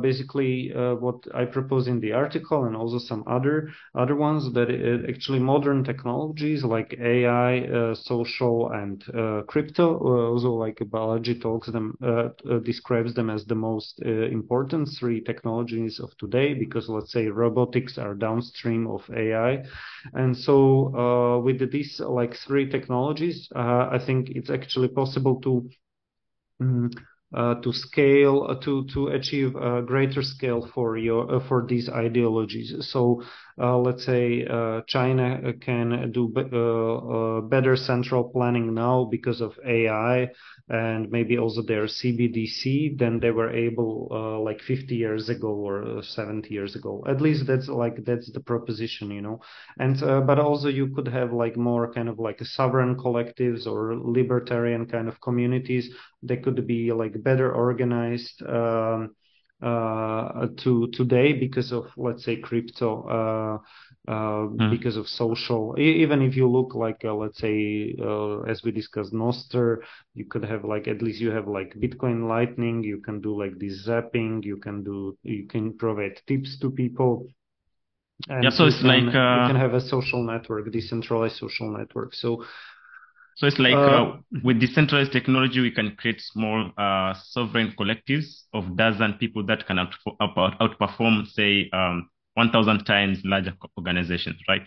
basically uh, what I propose in the article and also some other other ones that it, actually modern technologies like AI, uh, social and uh, crypto, uh, also like Balaji talks them uh, uh, describes them as the most important three technologies of today because let's say robotics are downstream of AI, and so with these like three technologies, I think it's actually possible to uh, to scale uh, to to achieve a greater scale for your uh, for these ideologies. So uh, let's say uh, China can do uh, better central planning now because of AI and maybe also their CBDC than they were able like 50 years ago or 70 years ago. At least that's like that's the proposition, you know. And but also you could have like more kind of like sovereign collectives or libertarian kind of communities. They could be like better organized. Um, uh, to today because of let's say crypto uh, uh, mm. because of social. Even if you look like uh, let's say uh, as we discussed Nostr you could have like at least you have like Bitcoin Lightning you can do like this zapping you can do you can provide tips to people. And yeah so it's can, like you can have a social network decentralized social network. So so it's like uh, uh, with decentralized technology, we can create small uh, sovereign collectives of dozen people that can out, out, outperform, say, um, 1,000 times larger organizations, right?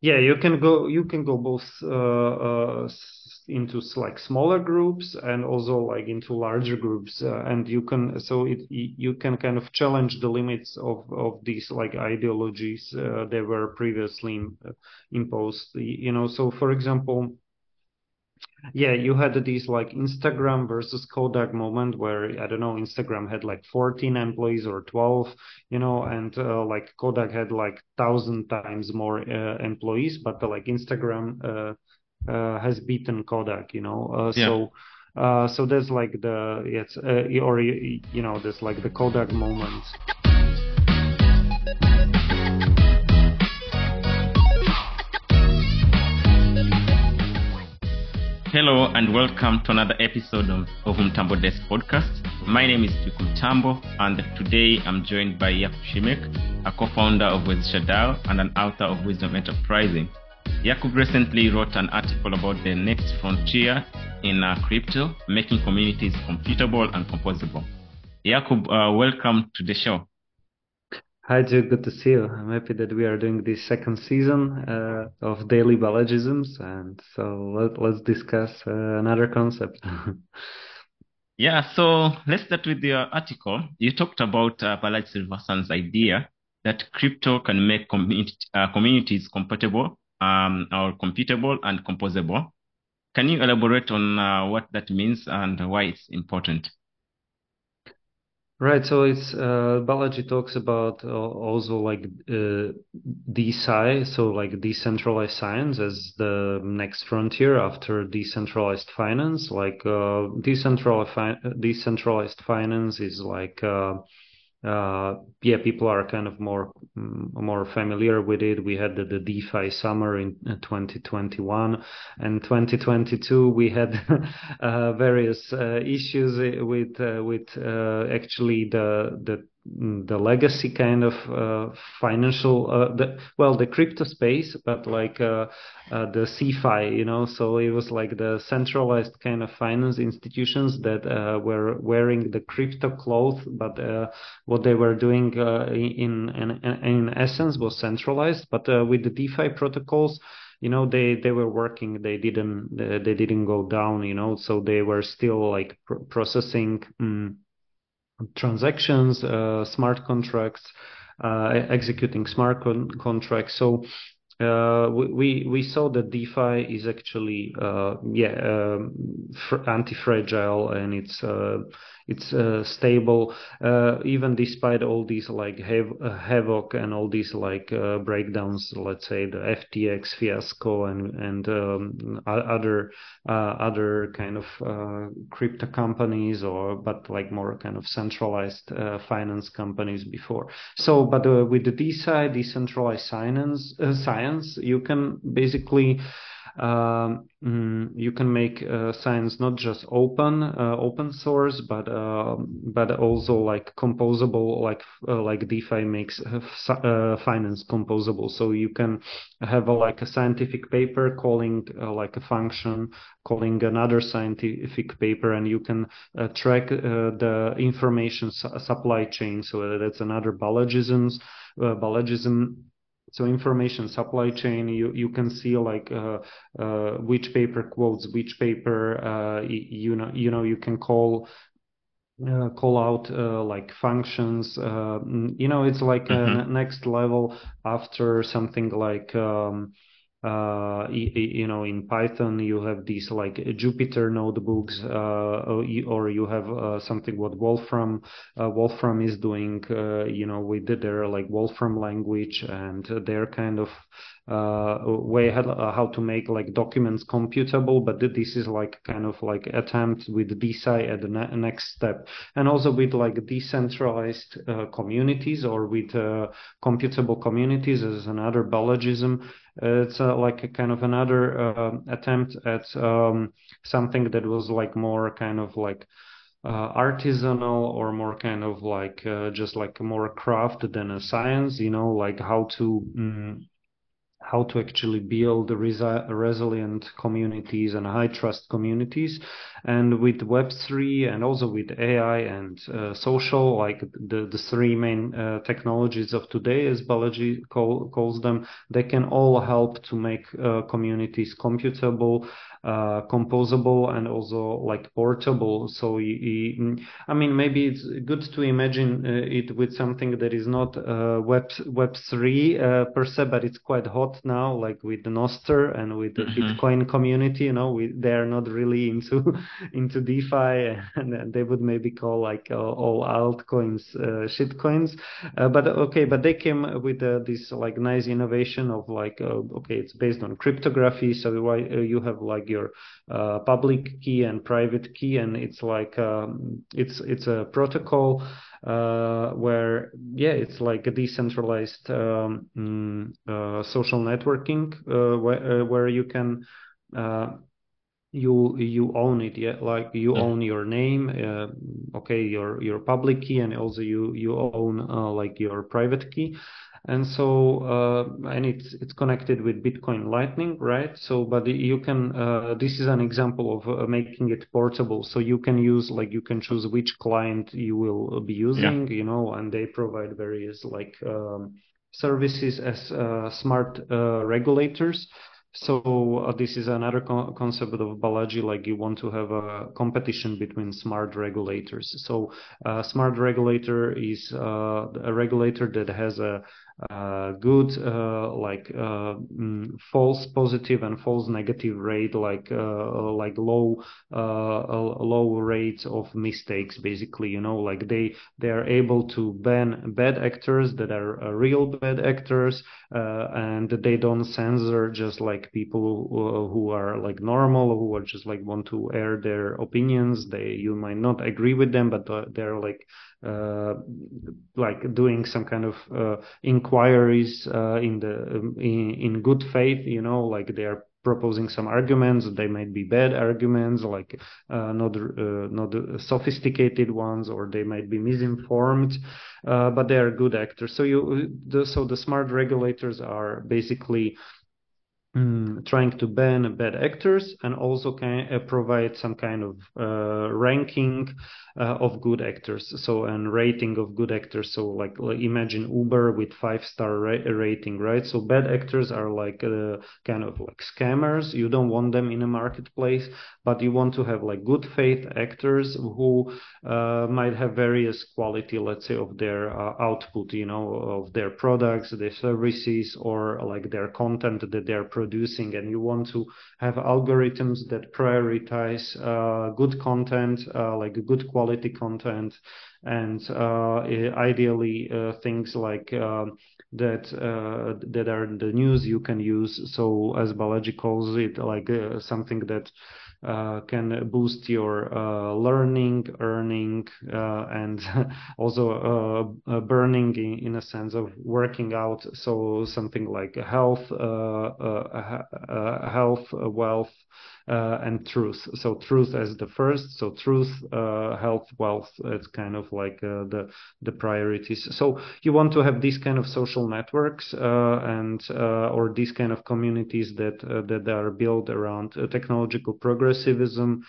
Yeah, you can go. You can go both uh, uh, into like smaller groups and also like into larger groups, uh, and you can. So it you can kind of challenge the limits of of these like ideologies that were previously imposed. You know, so for example yeah, you had these like Instagram versus Kodak moment where I don't know, Instagram had like 14 employees or 12, you know, and uh, like Kodak had like thousand times more uh, employees, but uh, like Instagram uh, uh, has beaten Kodak, you know. Uh, yeah. So. Uh, so there's like the it's uh, or you know there's like the Kodak moment. Hello and welcome to another episode of, of Mtambo Desk podcast. My name is Duke Mtambo and today I'm joined by Jakub Simek, a co-founder of Wezesha DAO and an author of Wisdom Enterprising. Jakub recently wrote an article about the next frontier in uh, crypto, making communities computable and composable. Jakub, uh, welcome to the show. Hi, Joe. Good to see you. I'm happy that we are doing this second season uh, of Daily Balajisms. And so let, let's discuss uh, another concept. yeah, so let's start with your article. You talked about uh, Srinivasan's idea that crypto can make uh, communities compatible um, or computable and composable. Can you elaborate on uh, what that means and why it's important? Right. So it's uh, Balaji talks about uh, also like uh, DeSci, so like decentralized science as the next frontier after decentralized finance. Like uh, decentralized fi- decentralized finance is like uh, uh, yeah, people are kind of more mm, more familiar with it. We had the, the DeFi summer in 2021 and 2022. We had uh, various uh, issues with uh, with uh, actually the the the legacy kind of uh, financial uh, the well the crypto space but like uh, uh the CeFi you know? So it was like the centralized kind of finance institutions that uh, were wearing the crypto clothes but uh, what they were doing in, in in essence was centralized. But with the DeFi protocols you know they they were working. They didn't they didn't go down you know? So they were still like pr- processing um, transactions, uh, smart contracts, uh, executing smart con- contracts. So uh, we we saw that DeFi is actually uh, yeah um, fr- anti-fragile and it's uh, it's uh, stable uh, even despite all these like hav- uh, havoc and all these like uh, breakdowns let's say the ftx fiasco and and um, other uh, other kind of uh, crypto companies or but like more kind of centralized finance companies before. So but with the DeSci decentralized science science you can basically um, mm, you can make uh, science not just open uh, open source but uh, but also like composable like uh, like defi makes uh, finance composable. So you can have a, like a scientific paper calling like a function calling another scientific paper and you can track the information su- supply chain. So that's another Balajisms Balajism so information supply chain you you can see like uh, uh, which paper quotes which paper uh, you know you know you can call uh, call out uh, like functions uh, you know it's like mm-hmm. a next level after something like um, uh, you know in python you have these like jupyter notebooks uh, or you have uh, something what wolfram uh, wolfram is doing uh, you know with their like wolfram language and their kind of way how, how to make like documents computable but this is like kind of like attempt with DeSci at the ne- next step. And also with like decentralized communities or with computable communities as another Balajism it's uh, like a kind of another uh, attempt at um, something that was like more kind of like uh, artisanal or more kind of like uh, just like more craft than a science you know like how to mm, how to actually build resi- resilient communities and high trust communities. And with Web3 and also with AI and uh, social, like the, the three main uh, technologies of today, as Balaji call, calls them, they can all help to make uh, communities computable uh, composable and also like portable. So you, I mean, maybe it's good to imagine uh, it with something that is not uh, Web Web three uh, per se, but it's quite hot now, like with the Nostr and with the mm-hmm. Bitcoin community. You know, we, they are not really into into DeFi, and they would maybe call like all altcoins uh, shitcoins. Uh, but okay, but they came with this like nice innovation of like okay, it's based on cryptography, so why you have like your uh, public key and private key, and it's like um, it's it's a protocol uh, where yeah, it's like a decentralized um, mm, uh, social networking uh, where uh, where you can you you own it yeah like you mm. own your name uh, okay your your public key and also you you own uh, like your private key and so uh, and it's it's connected with bitcoin lightning right so but you can uh, this is an example of uh, making it portable so you can use like you can choose which client you will be using yeah. you know and they provide various like um, services as uh, smart uh, regulators so uh, this is another co- concept of Balaji, like you want to have a competition between smart regulators. So uh, smart regulator is uh, a regulator that has a uh, good uh, like uh, mm, false positive and false negative rate like uh, like low uh, low rates of mistakes basically you know like they they are able to ban bad actors that are uh, real bad actors and they don't censor just like people who, who are like normal who are just like want to air their opinions. They you might not agree with them but they're like uh, like doing some kind of uh, inquiries uh, in the um, in, in good faith you know like they are proposing some arguments they might be bad arguments like uh, not uh, not sophisticated ones or they might be misinformed uh, but they are good actors. So you the, so the smart regulators are basically Mm, trying to ban bad actors and also can uh, provide some kind of uh, ranking uh, of good actors. So and rating of good actors. So like, like imagine uber with five star ra- rating right? So bad actors are like uh, kind of like scammers. You don't want them in a marketplace but you want to have like good faith actors who uh, might have various quality let's say of their uh, output you know of their products their services or like their content that they're producing and you want to have algorithms that prioritize uh, good content uh, like good quality content and uh, ideally uh, things like um, that uh, that are in the news you can use. So as Balaji calls it like uh, something that uh, can boost your uh, learning, earning, uh, and also uh, burning in, in, a sense of working out. So something like health, health, wealth, uh, and truth. So truth as the first. So truth, uh, health, wealth. It's kind of like uh, the the priorities. So you want to have these kind of social networks uh, and uh, or these kind of communities that uh, that are built around technological progressivism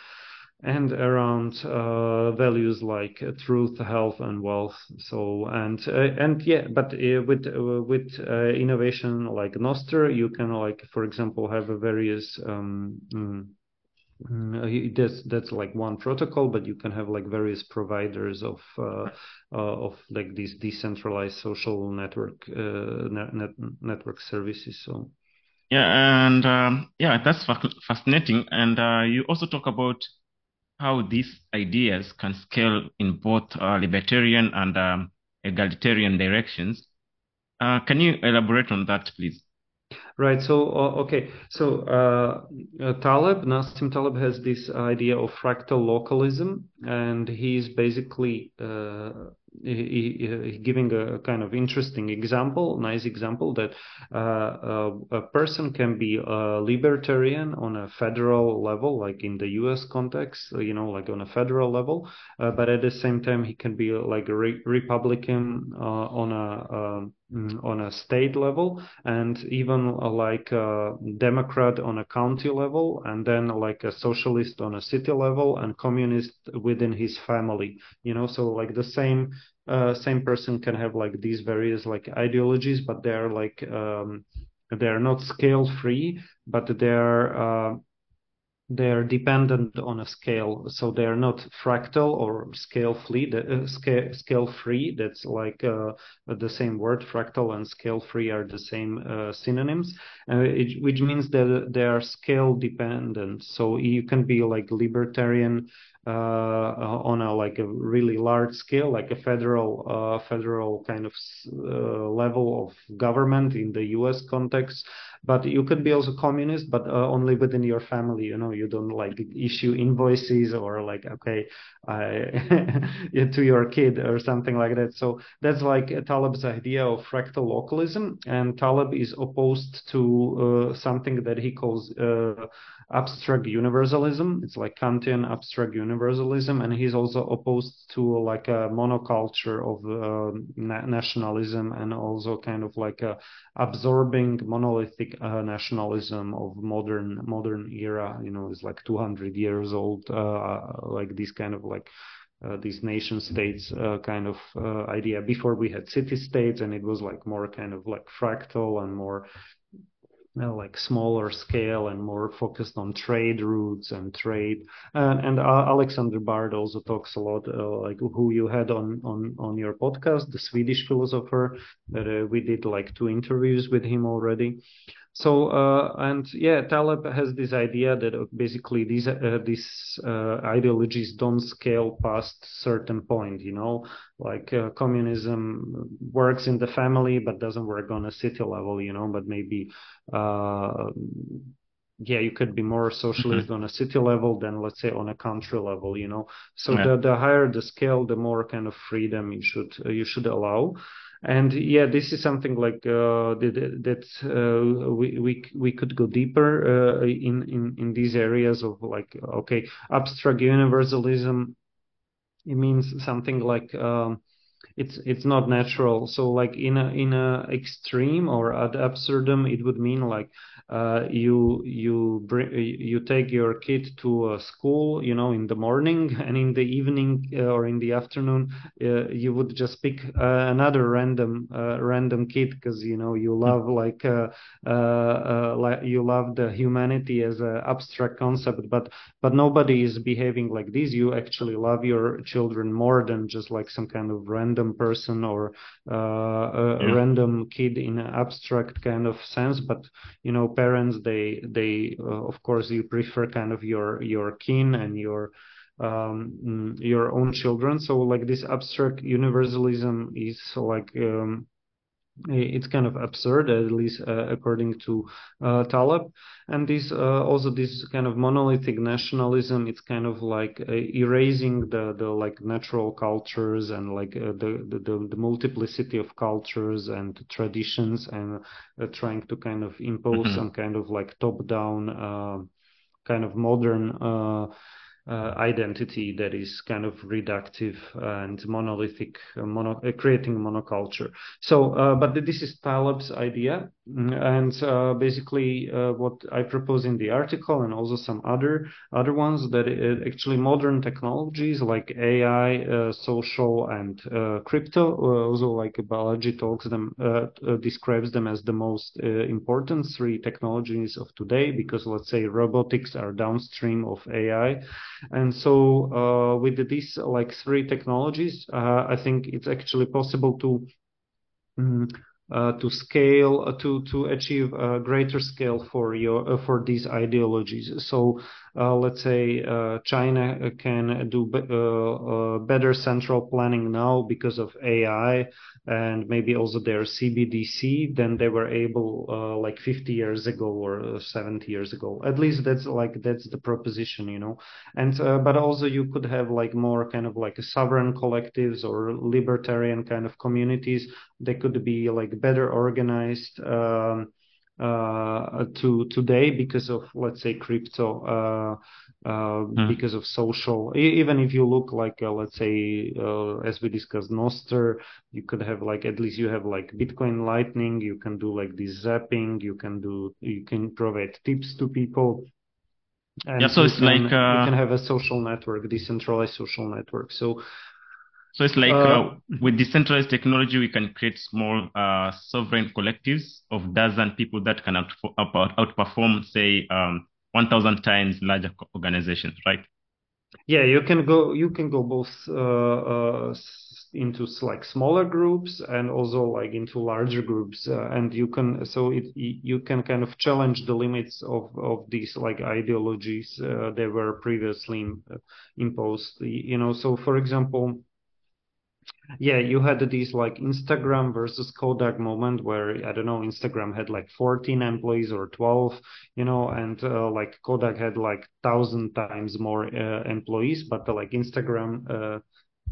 and around uh, values like uh, truth, health, and wealth. So and uh, and yeah, but with with innovation like Nostr, you can like for example have a various um, mm, mm that's that's like one protocol, but you can have like various providers of uh, uh, of like these decentralized social network uh, net, network services. So yeah, and um, yeah, that's fascinating. And you also talk about how these ideas can scale in both uh, libertarian and um, egalitarian directions. Uh, can you elaborate on that, please? Right. So, uh, okay. So, uh, uh, Taleb, Nassim Taleb has this idea of fractal localism, and he's basically uh, giving a kind of interesting example, nice example that uh, a person can be a libertarian on a federal level, like in the U.S. context, you know, like on a federal level, uh, but at the same time he can be like a re- Republican uh, on a um, on a state level, and even uh, like a Democrat on a county level, and then like a socialist on a city level, and communist within his family. You know, so like the same uh, same person can have like these various like ideologies, but they're like um, they're not scale free, but they're uh, they're dependent on a scale, so they're not fractal or scale free. Uh, scale, scale free. That's like uh, the same word. Fractal and scale free are the same uh, synonyms, uh, it, which means that they are scale dependent. So you can be like libertarian on a like a really large scale, like a federal uh, federal kind of uh, level of government in the U.S. context. But you could be also communist, but only within your family. You know, you don't like issue invoices or like okay, to your kid or something like that. So that's like Taleb's idea of fractal localism, and Taleb is opposed to uh, something that he calls uh, abstract universalism. It's like Kantian abstract universalism, and he's also opposed to like a monoculture of uh, na- nationalism and also kind of like a absorbing monolithic uh, nationalism of modern modern era. You know, it's like 200 years old. Uh, like these kind of like uh, these nation states uh, kind of uh, idea before we had city states and it was like more kind of like fractal and more uh, like smaller scale and more focused on trade routes and trade. And, and uh, Alexander Bard also talks a lot, uh, like who you had on on on your podcast, the Swedish philosopher. That uh, we did like two interviews with him already. So uh, and yeah, Taleb has this idea that uh, basically these uh, these uh, ideologies don't scale past certain point. You know, like uh, communism works in the family but doesn't work on a city level. You know, but maybe uh, yeah, you could be more socialist mm-hmm. on a city level than let's say on a country level. You know, so yeah. the the higher the scale, the more kind of freedom you should you should allow and yeah this is something like uh, that, that uh, we, we we could go deeper uh, in in in these areas of like okay abstract universalism it means something like um, it's it's not natural. So like in a in a extreme or ad absurdum it would mean like uh, you you bring you take your kid to a school you know in the morning and in the evening uh, or in the afternoon uh, you would just pick uh, another random uh, random kid because you know you love like like you love the humanity as an abstract concept but but nobody is behaving like this you actually love your children more than just like some kind of random person or a yeah. random kid in an abstract kind of sense but you know parents they they uh, of course you prefer kind of your your kin and your um, mm, your own children. So like this abstract universalism is like um, it's kind of absurd, at least uh, according to uh, Taleb. And this uh, also this kind of monolithic nationalism, it's kind of like uh, erasing the the like natural cultures and like uh, the, the the multiplicity of cultures and traditions, and uh, trying to kind of impose mm-hmm. some kind of like top down kind of modern uh, identity that is kind of reductive and monolithic, uh, mono, uh, creating monoculture. So, uh, but this is Taleb's idea, and uh, basically uh, what I propose in the article, and also some other other ones that actually modern technologies like AI, social, and crypto, also like Balaji talks them describes them as the most important three technologies of today because let's say robotics are downstream of AI and so uh, with these like three technologies, uh, I think it's actually possible to um, uh, to scale uh, to to achieve a greater scale for your uh, for these ideologies. So let's say China can do better central planning now because of AI and maybe also their CBDC than they were able uh, like 50 years ago or 70 years ago. At least that's like that's the proposition, you know. And uh, but also you could have like more kind of like sovereign collectives or libertarian kind of communities. They could be like better organized. Um, uh, to today because of let's say crypto uh, uh, mm. because of social. Even if you look like uh, let's say uh, as we discussed Nostr you could have like at least you have like Bitcoin Lightning you can do like this zapping you can do you can provide tips to people. And yeah so it's can, like you can have a social network decentralized social network. So so it's like uh, uh, with decentralized technology, we can create small uh, sovereign collectives of dozen people that can out, out, outperform, say, um, 1,000 times larger organizations, right? Yeah, you can go. You can go both uh, uh, into like smaller groups and also like into larger groups, uh, and you can. So it you can kind of challenge the limits of of these like ideologies that were previously imposed. You know, so for example yeah, you had these like Instagram versus Kodak moment where I don't know, Instagram had like 14 employees or 12, you know, and uh, like Kodak had like thousand times more uh, employees, but uh, like Instagram uh,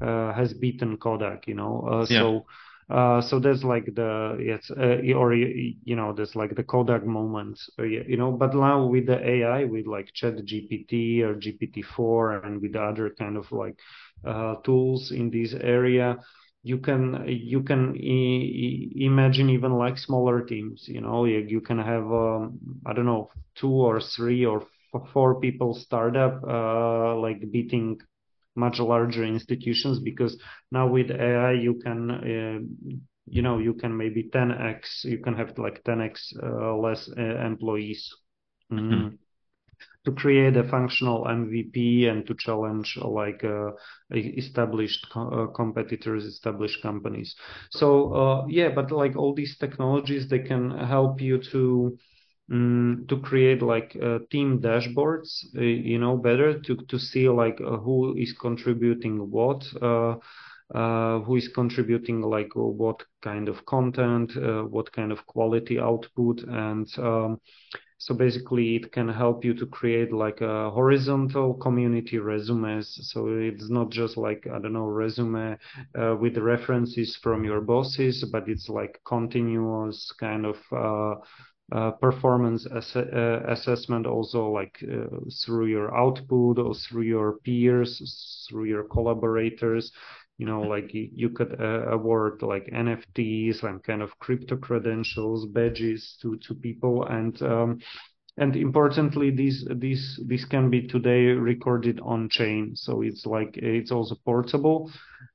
uh, has beaten Kodak, you know. Uh, yeah. So. Uh, so there's like the yes, uh, or you know, there's like the Kodak moment, uh, you know. But now with the AI, with like Chat GPT or GPT-4, and with other kind of like uh, tools in this area you can you can I- imagine even like smaller teams you know you, you can have um, i don't know two or three or four people startup uh, like beating much larger institutions because now with ai you can uh, you know you can maybe 10x you can have like 10x uh, less uh, employees mm-hmm. mm-hmm to create a functional MVP and to challenge like uh, established co- uh, competitors, established companies. So uh, yeah, but like all these technologies, they can help you to um, to create like uh, team dashboards, uh, you know, better to to see like uh, who is contributing what. Uh, who is contributing like what kind of content, uh, what kind of quality output, and um, so basically, it can help you to create like a horizontal community resumes. So it's not just like, I don't know, resume uh, with references from your bosses, but it's like continuous kind of uh, uh, performance ass- uh, assessment also like uh, through your output or through your peers through your collaborators. You know like you could uh, award like nfts and kind of crypto credentials badges to to people. And um, and importantly these these this can be today recorded on chain so it's like it's also portable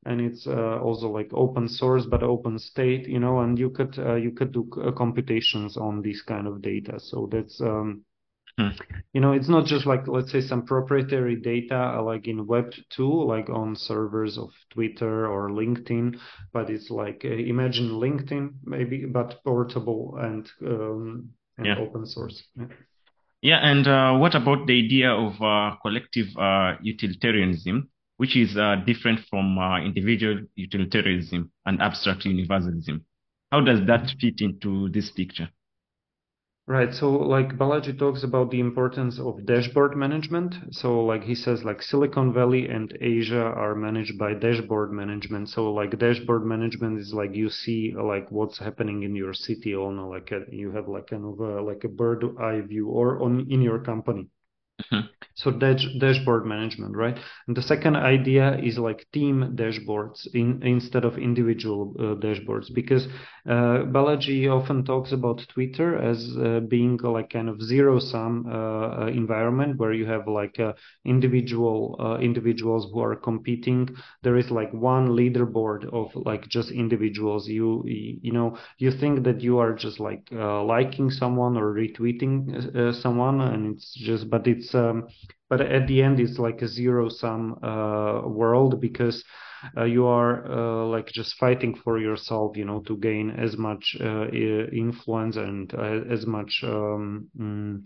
and it's uh, also like open source but open state you know and you could uh, you could do uh, computations on this kind of data so that's um, Hmm. You know, it's not just like let's say some proprietary data like in Web two, like on servers of Twitter or LinkedIn, but it's like uh, imagine LinkedIn maybe, but portable and um, and yeah. open source. Yeah. Yeah, and uh, what about the idea of uh, collective uh, utilitarianism, which is uh, different from uh, individual utilitarianism and abstract universalism? how does that fit into this picture? Right. So like Balaji talks about the importance of dashboard management. So like he says like Silicon Valley and Asia are managed by dashboard management. So like dashboard management is like you see like what's happening in your city on like a, you have like kind of a, like a bird eye view or on in your company. Mm-hmm. So dash, dashboard management, right? And the second idea is like team dashboards in, instead of individual uh, dashboards, because uh, Balaji often talks about Twitter as uh, being like kind of zero sum uh, uh, environment where you have like uh, individual individuals who are competing. There is like one leaderboard of like just individuals. You you know you think that you are just like liking someone or retweeting someone, and it's just but it's um, but at the end it's like a zero sum uh, world because uh, you are uh, like just fighting for yourself you know to gain as much uh, influence and uh, as much um, mm,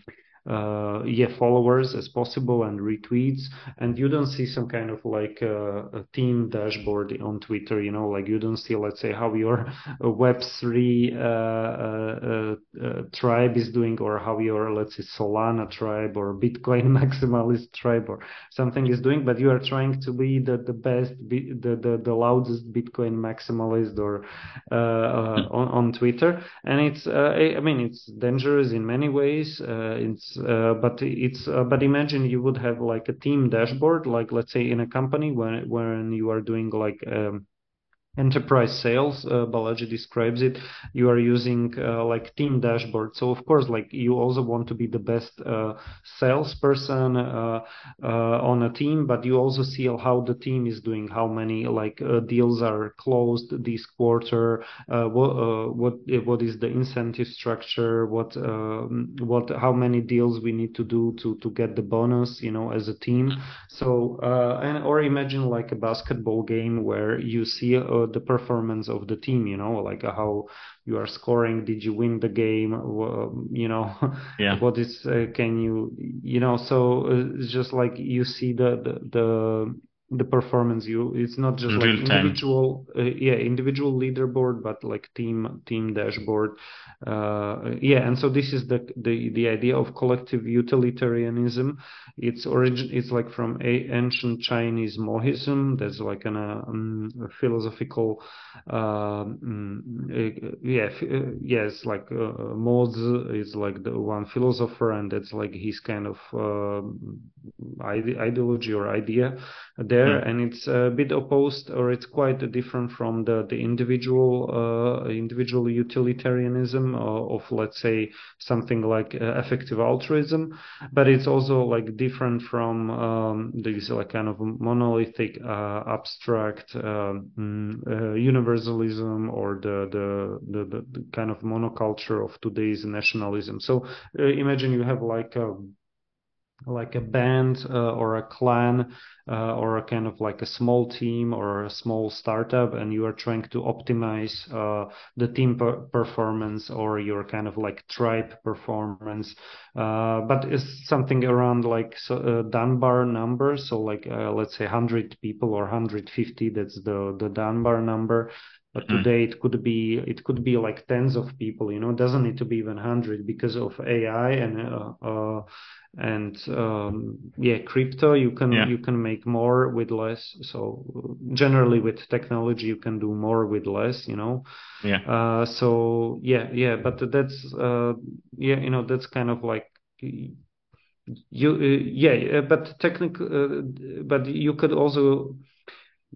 uh, yeah followers as possible and retweets. And you don't see some kind of like uh, a team dashboard on twitter you know like you don't see let's say how your web3 uh, uh, uh, tribe is doing or how your let's say solana tribe or bitcoin maximalist tribe or something is doing but you are trying to be the the best the the, the loudest bitcoin maximalist or on, on twitter. And it's i mean it's dangerous in many ways. It's uh, but it's uh, but imagine you would have like a team dashboard like let's say in a company when when you are doing like um, enterprise sales uh, balaji describes it you are using uh, like team dashboard. So of course like you also want to be the best uh, salesperson uh, uh, on a team but you also see how the team is doing how many like uh, deals are closed this quarter what what what is the incentive structure what what how many deals we need to do to to get the bonus you know as a team. So and or imagine like a basketball game where you see the performance of the team you know like how you are scoring did you win the game you know yeah. what is uh, can you you know so uh, it's just like you see the the, the the performance. You it's not just like individual uh, yeah individual leaderboard but like team team dashboard. Uh, yeah and so this is the the the idea of collective utilitarianism. It's origin it's like from a ancient chinese mohism there's like an uh, um, philosophical um, uh, yeah uh, yes like uh, Mozi is like the one philosopher and that's like his kind of uh, ideology or idea there, mm. and it's a bit opposed, or it's quite different from the the individual uh, individual utilitarianism of, of, let's say something like uh, effective altruism, but it's also like different from um, this like kind of monolithic uh, abstract um, uh, universalism or the, the the, the kind of monoculture of today's nationalism. So uh, imagine you have like a like a band uh, or a clan uh, or a kind of like a small team or a small startup and you are trying to optimize uh, the team per- performance or your kind of like tribe performance. Uh, but it's something around like so, uh, dunbar number so like uh, let's say 100 people or 150 that's the the dunbar number but mm-hmm. today it could be it could be like tens of people you know it doesn't need to be even 100 because of ai and uh, uh, and um, yeah crypto you can yeah. you can make more with less so generally with technology you can do more with less you know yeah uh, so yeah yeah but that's uh, yeah you know that's kind of like you uh, yeah but technical uh, but you could also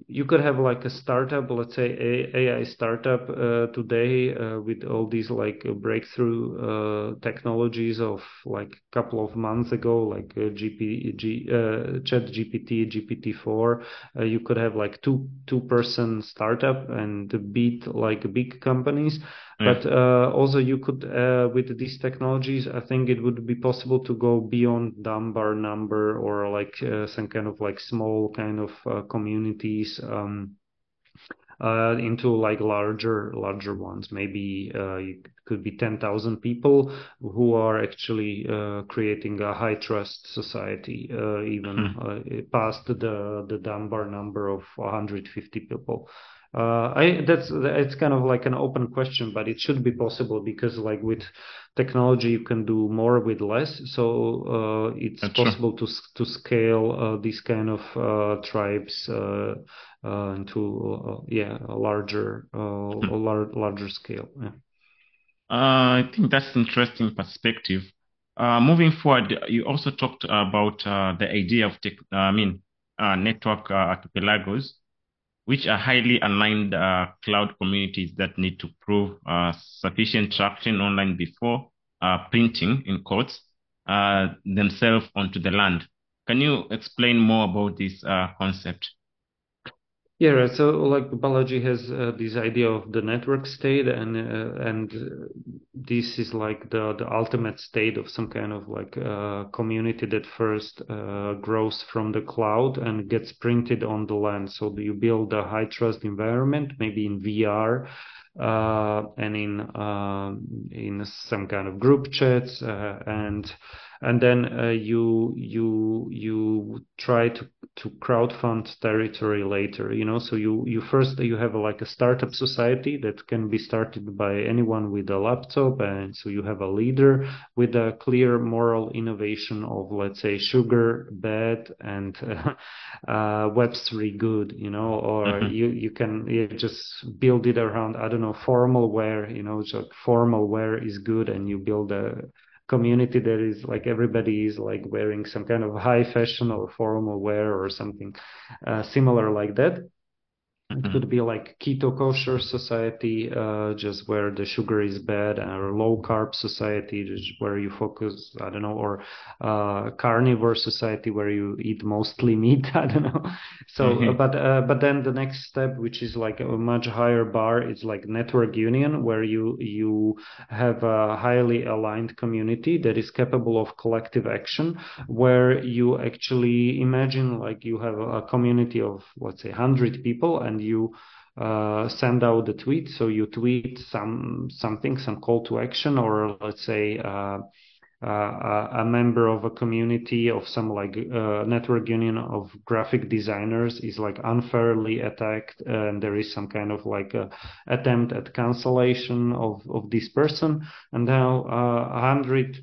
you could have like a startup, let's say a AI startup uh, today uh, with all these like uh, breakthrough uh, technologies of like a couple of months ago, like uh, GP, G, uh, Chat GPT, GPT four. you could have like two two person startup and beat like big companies. But uh, also you could, uh, with these technologies, I think it would be possible to go beyond Dunbar number or like uh, some kind of like small kind of uh, communities um, uh, into like larger larger ones. Maybe uh, it could be ten thousand people who are actually creating a high trust society, even mm-hmm. past the the Dunbar number of 150 people. Uh, I that's it's kind of like an open question, but it should be possible because like with technology you can do more with less. So uh, it's That's true. possible to to scale uh, these kind of uh, tribes uh, uh, into yeah a larger Hmm. a lar- larger scale. Yeah. I think that's an interesting perspective. moving forward, you also talked about the idea of tech, I mean, network archipelagos which are highly aligned uh, cloud communities that need to prove uh, sufficient traction online before uh, printing, in quotes, uh, themselves onto the land. Can you explain more about this uh, concept? Yeah, right. So like Balaji has uh, this idea of the network state, and uh, and this is like the the ultimate state of some kind of like uh, community that first uh, grows from the cloud and gets printed on the land. So you build a high trust environment, maybe in VR. Uh, and in um, in some kind of group chats uh, and and then uh, you you you try to to crowdfund territory later you know? So you you first you have a, like a startup society that can be started by anyone with a laptop and so you have a leader with a clear moral innovation of let's say sugar bad and uh, uh, web3 good you know? Or mm-hmm. you you can you just build it around i don't know formal wear you know? So formalware is good and you build a community that is like everybody is like wearing some kind of high fashion or formal wear or something uh, similar like that Mm-hmm. It could be like keto kosher society, uh, just where the sugar is bad, or low carb society, just where you focus, I don't know, or uh, carnivore society where you eat mostly meat. I don't know. So, mm-hmm. but uh, but then the next step, which is like a much higher bar, is like network union, where you you have a highly aligned community that is capable of collective action, where you actually imagine like you have a community of let's say hundred people and you uh, send out the tweet. So you tweet some something, some call to action, or let's say uh, uh, a member of a community of some like uh, network union of graphic designers is like unfairly attacked, and there is some kind of like attempt at cancellation of of this person, and now a hundred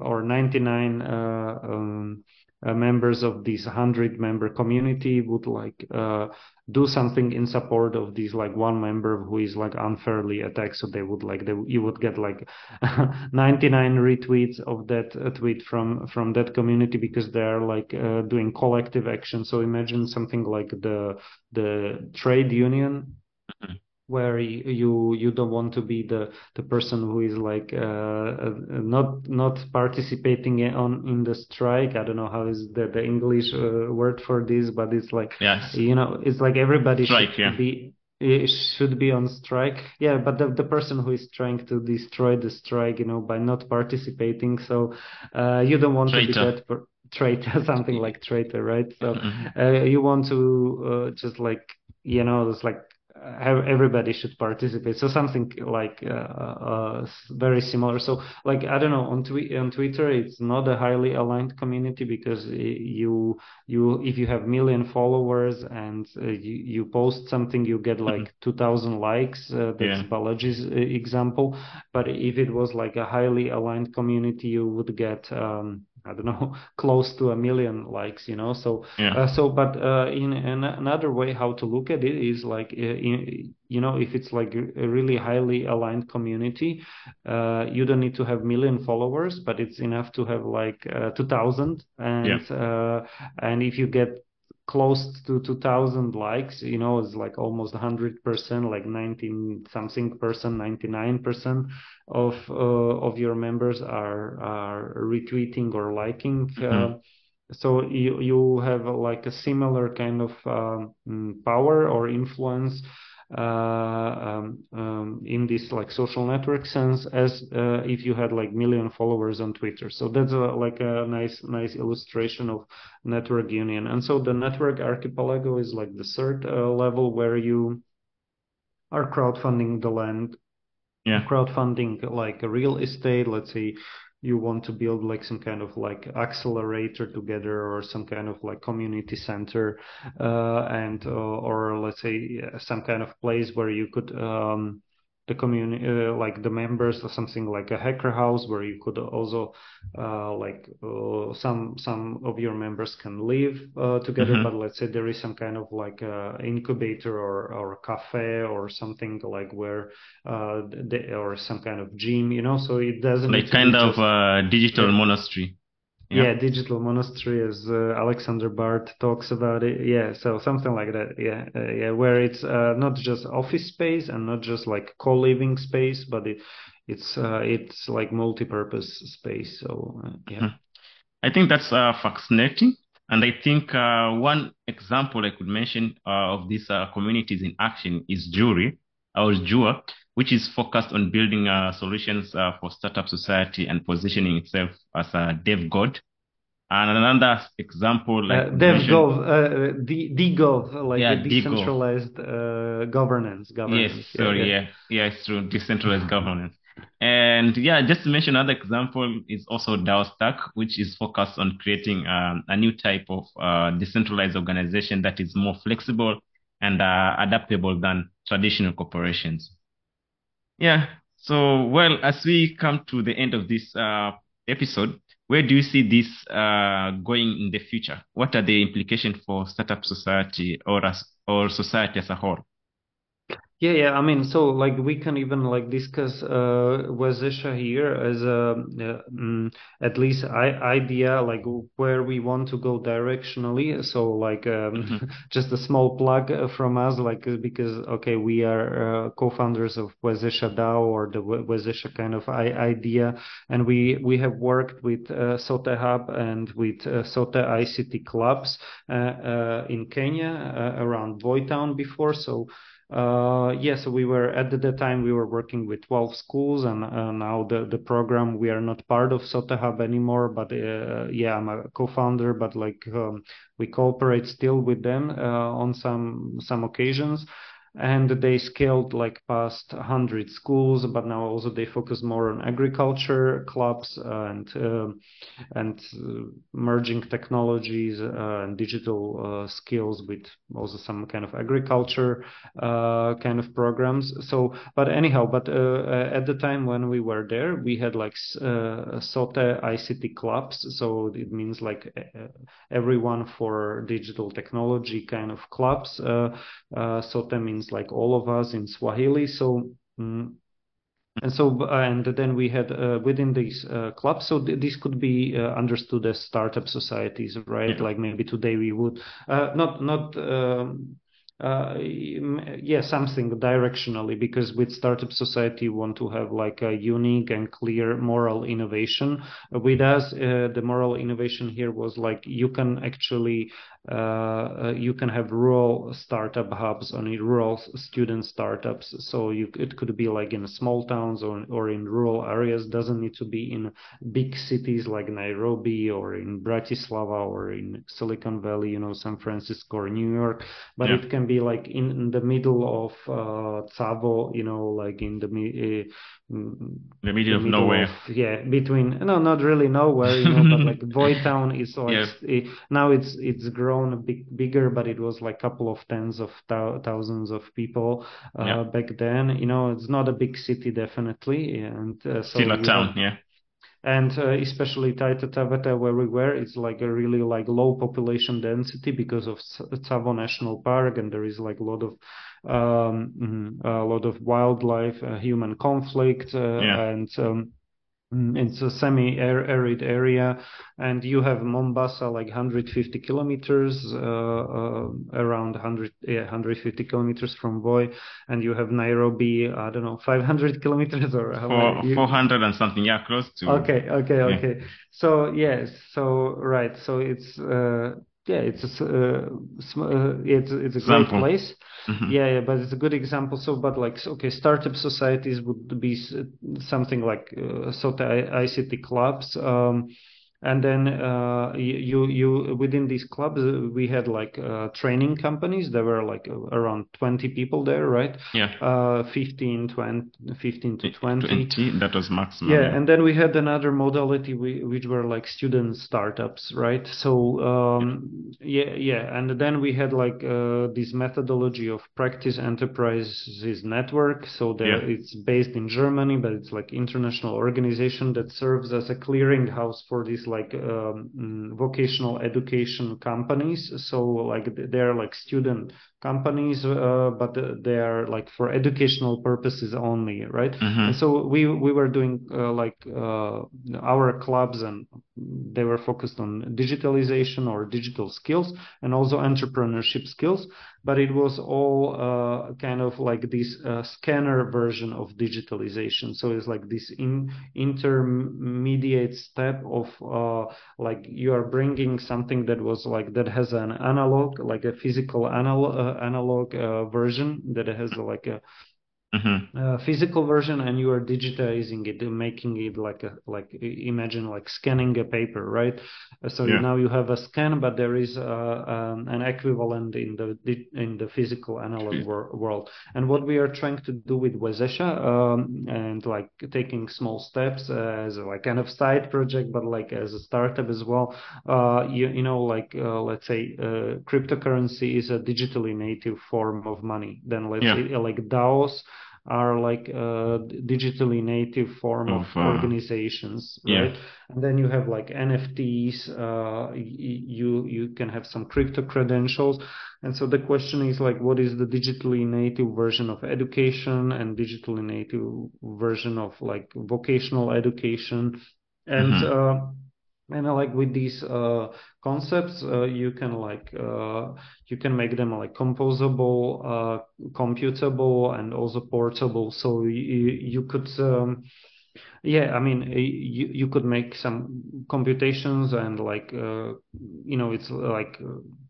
or ninety nine. Um, uh, members of this 100 member community would like uh, do something in support of this like one member who is like unfairly attacked. So they would like they, you would get like 99 retweets of that uh, tweet from from that community because they're like uh, doing collective action. So imagine something like the the trade union mm-hmm where you you don't want to be the the person who is like uh, uh, not not participating on in the strike i don't know how is the the english uh, word for this but it's like yes. you know it's like everybody strike, should yeah. be it should be on strike yeah but the, the person who is trying to destroy the strike you know by not participating so uh, you don't want traitor. to be that per- traitor something like traitor right so mm-hmm. uh, you want to uh, just like you know it's like everybody should participate. So something like uh, uh, very similar. So like I don't know on twi- on Twitter, it's not a highly aligned community because you you if you have million followers and uh, you, you post something, you get like mm-hmm. two thousand likes. Uh, that's yeah. Balaji's uh, example. But if it was like a highly aligned community, you would get um, I don't know, close to a million likes, you know. So, yeah. uh, so, but uh, in, in, another way, how to look at it is like, uh, in, you know, if it's like a really highly aligned community, uh, you don't need to have million followers, but it's enough to have like uh, two thousand, and yeah. Uh, and if you get close to 2000 likes you know it's like almost 100% like 19 something percent 99% of uh, of your members are are retweeting or liking mm-hmm. uh, so you you have like a similar kind of um, power or influence uh, um, um, in this like social network sense as uh, if you had like million followers on Twitter. So that's a, like a nice nice illustration of network union. And so the network archipelago is like the third uh, level where you are crowdfunding the land yeah. crowdfunding like a real estate let's say you want to build like some kind of like accelerator together or some kind of like community center uh, and uh, or let's say some kind of place where you could um, the community uh, like the members or something like a hacker house where you could also uh, like uh, some some of your members can live uh, together mm-hmm. but let's say there is some kind of like incubator or or cafe or something like where uh, they, or some kind of gym you know so it doesn't like kind of just, digital yeah. monastery yeah. yeah, digital monastery as uh, Alexander Bard talks about it. Yeah, so something like that. Yeah, uh, yeah, where it's uh, not just office space and not just like co-living space, but it, it's uh, it's like multi-purpose space. So uh, yeah, hmm. I think that's uh, fascinating. And I think one example I could mention of these communities in action is Jury or Jua, which is focused on building uh, solutions uh, for startup society and positioning itself as a DeGov. And another example, like uh, DeGov, uh, the DeGov, like yeah, decentralized uh, governance. Governance. Yes, sorry, yeah, yeah, yeah, it's true, decentralized governance. And yeah, just to mention another example is also DAO Stack, which is focused on creating um, a new type of uh, decentralized organization that is more flexible and uh, adaptable than traditional corporations. Yeah. So, well, as we come to the end of this uh, episode, where do you see this uh, going in the future? What are the implications for startup society or as, or society as a whole? Yeah, yeah. I mean, so like we can even like discuss uh, Wezesha here as a uh, um, at least I, idea like where we want to go directionally. So like um, mm-hmm. just a small plug from us, like because okay, we are uh, co-founders of Wezesha DAO or the Wezesha kind of idea, and we we have worked with uh, Sote Hub and with uh, Sote ICT clubs uh, uh, in Kenya uh, around Voi-town before. So uh, yes, we were at the time we were working with 12 schools, and uh, now the the program we are not part of Sote Hub anymore. But uh, yeah, I'm a co-founder, but like um, we cooperate still with them uh, on some some occasions and they scaled like past 100 schools but now also they focus more on agriculture clubs and uh, and uh, merging technologies uh, and digital uh, skills with also some kind of agriculture uh, kind of programs. So but anyhow but uh, at the time when we were there we had like sote ict clubs. So it means like everyone for digital technology kind of clubs. Sote means like all of us in Swahili. So. Mm, and so, and then we had uh, within these uh, clubs, so th- this could be uh, understood as startup societies, right? Yeah. Like maybe today we would uh, not not um, uh, yeah something directionally because with startup society you want to have like a unique and clear moral innovation with us uh, the moral innovation here was like you can actually uh, you can have rural startup hubs on rural student startups so you it could be like in small towns or, or in rural areas doesn't need to be in big cities like nairobi or in bratislava or in silicon valley you know san francisco or new york but yeah. it can be like in, in the middle of uh, Tsavo, you know, like in the uh, the middle of nowhere. Of, yeah, between no, not really nowhere, you know, but like Voi-town is like yeah. now it's it's grown a bit bigger, but it was like a couple of tens of thousands of people uh, yeah. back then. You know, it's not a big city definitely, and uh, so, still a town, yeah and uh, especially Taita Taveta where we were it's like a really like low population density because of Tsavo National Park and there is like a lot of um, mm, a lot of wildlife uh, human conflict uh, yeah. and um, it's a semi-arid area, and you have Mombasa like 150 kilometers, uh, uh, around 100, yeah, 150 kilometers from Voi, and you have Nairobi, I don't know, 500 kilometers or Four, you... 400 and something, yeah, close to. Okay, okay, yeah. okay. So yes, so right, so it's uh, yeah, it's a, uh, uh, it's it's a great place. Mm-hmm. Yeah, yeah, but it's a good example. So, but like, okay, startup societies would be something like uh, Sote ICT clubs. Um, and then uh, you you within these clubs uh, we had like uh, training companies. There were like around 20 people there right? Yeah. Uh 15 20 15 to 20 20 that was maximum yeah. and then we had another modality we, which were like student startups right? So um yeah yeah and then we had like uh, this methodology of practice enterprises network. So there yeah. it's based in germany but it's like international organization that serves as a clearinghouse for these like um, mm, vocational education companies. So like they're like student companies, uh, but they are like for educational purposes only, right? Mm-hmm. And so we we were doing uh, like uh, our clubs, and they were focused on digitalization or digital skills, and also entrepreneurship skills. But it was all uh, kind of like this uh, scanner version of digitalization. So it's like this in, intermediate step of uh, like you are bringing something that was like that has an analog, like a physical analog analog uh, version that has like a mm-hmm. uh, physical version and you are digitizing it making it like a like imagine like scanning a paper right so yeah. now you have a scan but there is uh, um, an equivalent in the in the physical analog wor- world and what we are trying to do with Wezesha um, and like taking small steps uh, as a, like kind of side project but like as a startup as well uh, you, you know like uh, let's say uh, cryptocurrency is a digitally native form of money then let's yeah. say like DAOs are like a digitally native form of, of uh, organizations, right? Yeah. And then you have like NFTs. Uh, you you can have some crypto credentials, and so the question is like, what is the digitally native version of education and digitally native version of like vocational education, and mm-hmm. And uh, like with these uh, concepts uh, you can like uh, you can make them like composable uh, computable and also portable so you, you could um, yeah, I mean, you you could make some computations and like uh, you know, it's like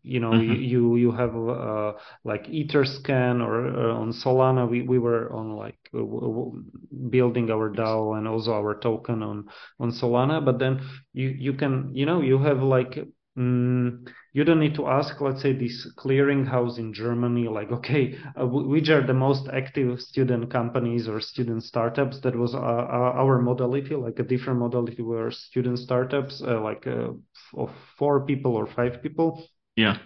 you know, mm-hmm. you you have uh, like Etherscan or uh, on Solana. We we were on like building our DAO and also our token on on Solana. But then you you can you know you have like Mm, you don't need to ask, let's say, this clearinghouse in Germany, like, okay, uh, which are the most active student companies or student startups? That was uh, our modality, like a different modality were student startups, uh, like uh, of four people or five people. Yeah.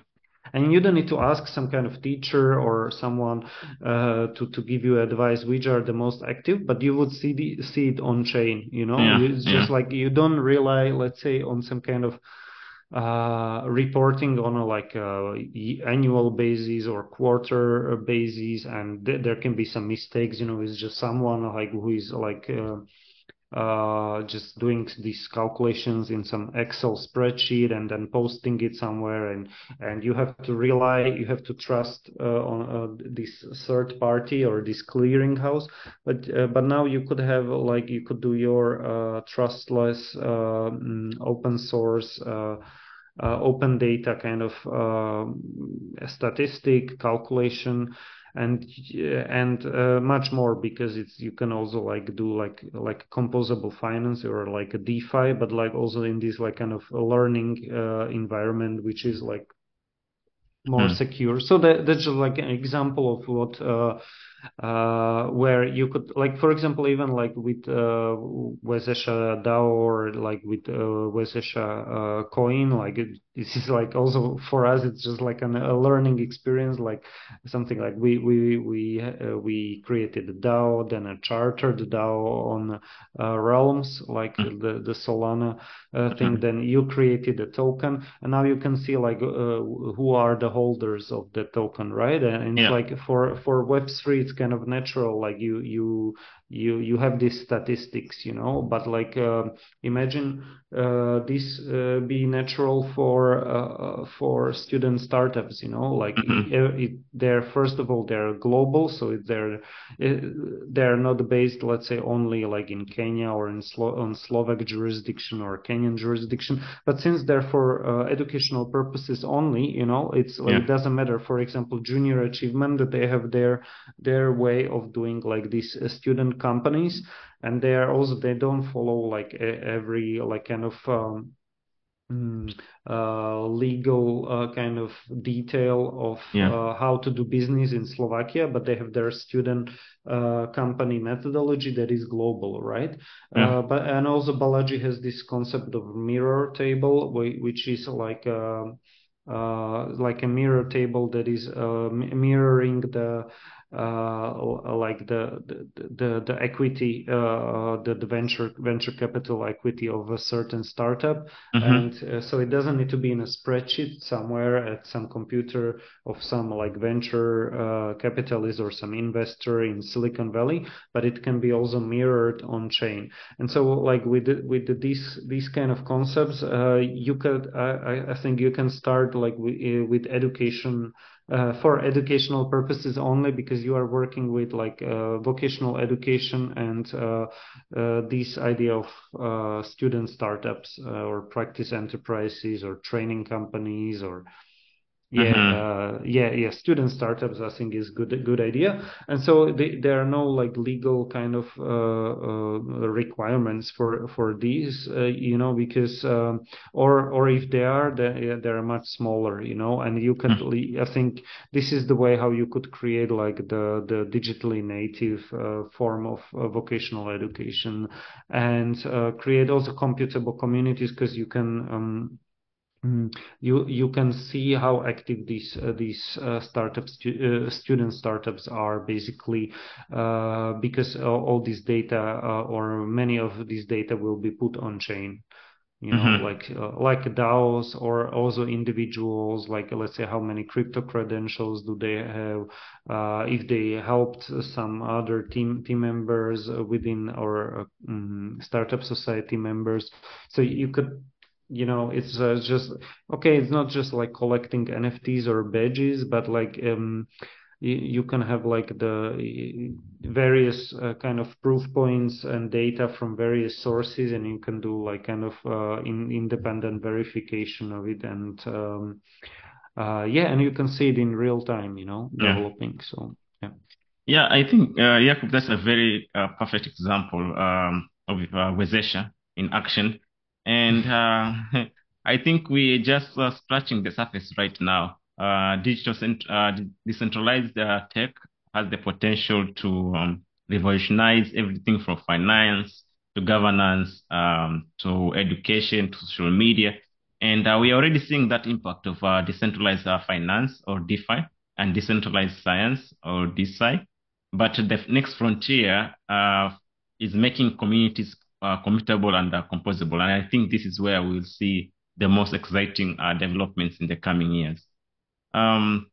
And you don't need to ask some kind of teacher or someone uh, to to give you advice which are the most active, but you would see the, see it on chain. You know, yeah, it's just yeah. like you don't rely, let's say, on some kind of uh, reporting on a like a annual basis or quarter basis and th- there can be some mistakes you know it's just someone like who is like uh, uh, just doing these calculations in some Excel spreadsheet and then posting it somewhere, and and you have to rely, you have to trust uh, on uh, this third party or this clearinghouse. But uh, but now you could have like you could do your uh, trustless open source open data kind of statistic calculation and and uh, much more because it's you can also like do like like composable finance or like a DeFi, but like also in this like kind of learning uh, environment, which is like more mm. secure. So that that's just like an example of what uh, uh, where you could like for example even like with uh, Wezesha DAO or like with uh, Wezesha uh, coin like it, this is like also for us it's just like an, a learning experience like something like we we we uh, we created a DAO then a chartered DAO on uh, Realms like mm-hmm. the the Solana uh, thing then you created a token and now you can see like uh, who are the holders of the token right and it's yeah. like for for web3 it's kind of natural like you you you you have these statistics you know but like uh, imagine uh, this uh, be natural for uh, for student startups you know like mm-hmm. it, it, they're first of all they're global so they're they're not based let's say only like in Kenya or in Slo- on Slovak jurisdiction or Kenyan jurisdiction but since they're for uh, educational purposes only you know it's like, yeah. it doesn't matter for example junior achievement that they have their their way of doing like this uh, student companies and they are also they don't follow like every like kind of um, mm, uh, legal uh, kind of detail of Yeah. uh, how to do business in Slovakia, but they have their student uh, company methodology that is global, right? Yeah. Uh, but and also Balaji has this concept of mirror table, which is like a, uh, like a mirror table that is uh, mirroring the like the the the, equity, uh, the, the venture venture capital equity of a certain startup, Mhm. and uh, so it doesn't need to be in a spreadsheet somewhere at some computer of some like venture uh, capitalist or some investor in Silicon Valley, but it can be also mirrored on chain. And so like with the, with the, these these kind of concepts, uh, you could I, I think you can start like with, uh, with education uh, for educational purposes only because you are working with like uh, vocational education and uh, uh, this idea of uh, student startups uh, or practice enterprises or training companies or yeah Mhm. uh, yeah yeah student startups i think is good good idea and so they, there are no like legal kind of uh, uh, requirements for for these uh, you know because um, or or if they are they, they're much smaller you know and you can Mm. i think this is the way how you could create like the the digitally native uh, form of uh, vocational education and uh, create also computable communities because you can um, You you can see how active these uh, these uh, startups uh, student startups are basically uh, because all, all this data uh, or many of these data will be put on chain. You know, Mhm. like uh, like DAOs or also individuals. Like let's say how many crypto credentials do they have? Uh, if they helped some other team team members uh, within our uh, mm, startup society members. So you could you know it's uh, just okay it's not just like collecting nfts or badges but like um you, you can have like the various uh, kind of proof points and data from various sources and you can do like kind of uh, in, independent verification of it and um, uh, yeah and you can see it in real time you know Yeah. developing so yeah Yeah, I think, uh, Jakub, that's a very uh, perfect example um, of uh, Wezesha in action. And uh, I think we're just uh, scratching the surface right now. Uh, digital cent- uh, decentralized uh, tech has the potential to um, revolutionize everything from finance to governance um, to education to social media. And uh, we are already seeing that impact of uh, decentralized uh, finance or DeFi and decentralized science or DeSci. But the next frontier uh, is making communities uh, computable and uh, composable. And I think this is where we'll see the most exciting uh, developments in the coming years. Um,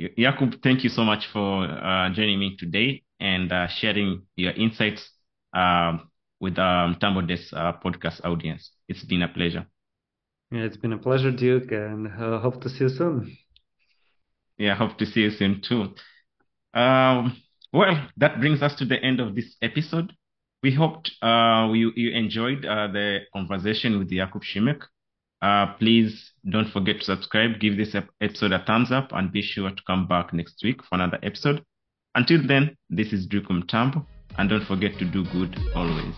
Jakub, thank you so much for uh, joining me today and uh, sharing your insights um, with um, Mtambo Desk uh, podcast audience. It's been a pleasure. yeah it's been a pleasure duke and uh, hope to see you soon Yeah, hope to see you soon too. Um, well, that brings us to the end of this episode. We hoped uh, you, you enjoyed uh, the conversation with Jakub Simek. Uh, please don't forget to subscribe, give this episode a thumbs up, and be sure to come back next week for another episode. Until then, this is Duke Mtambo, and don't forget to do good always.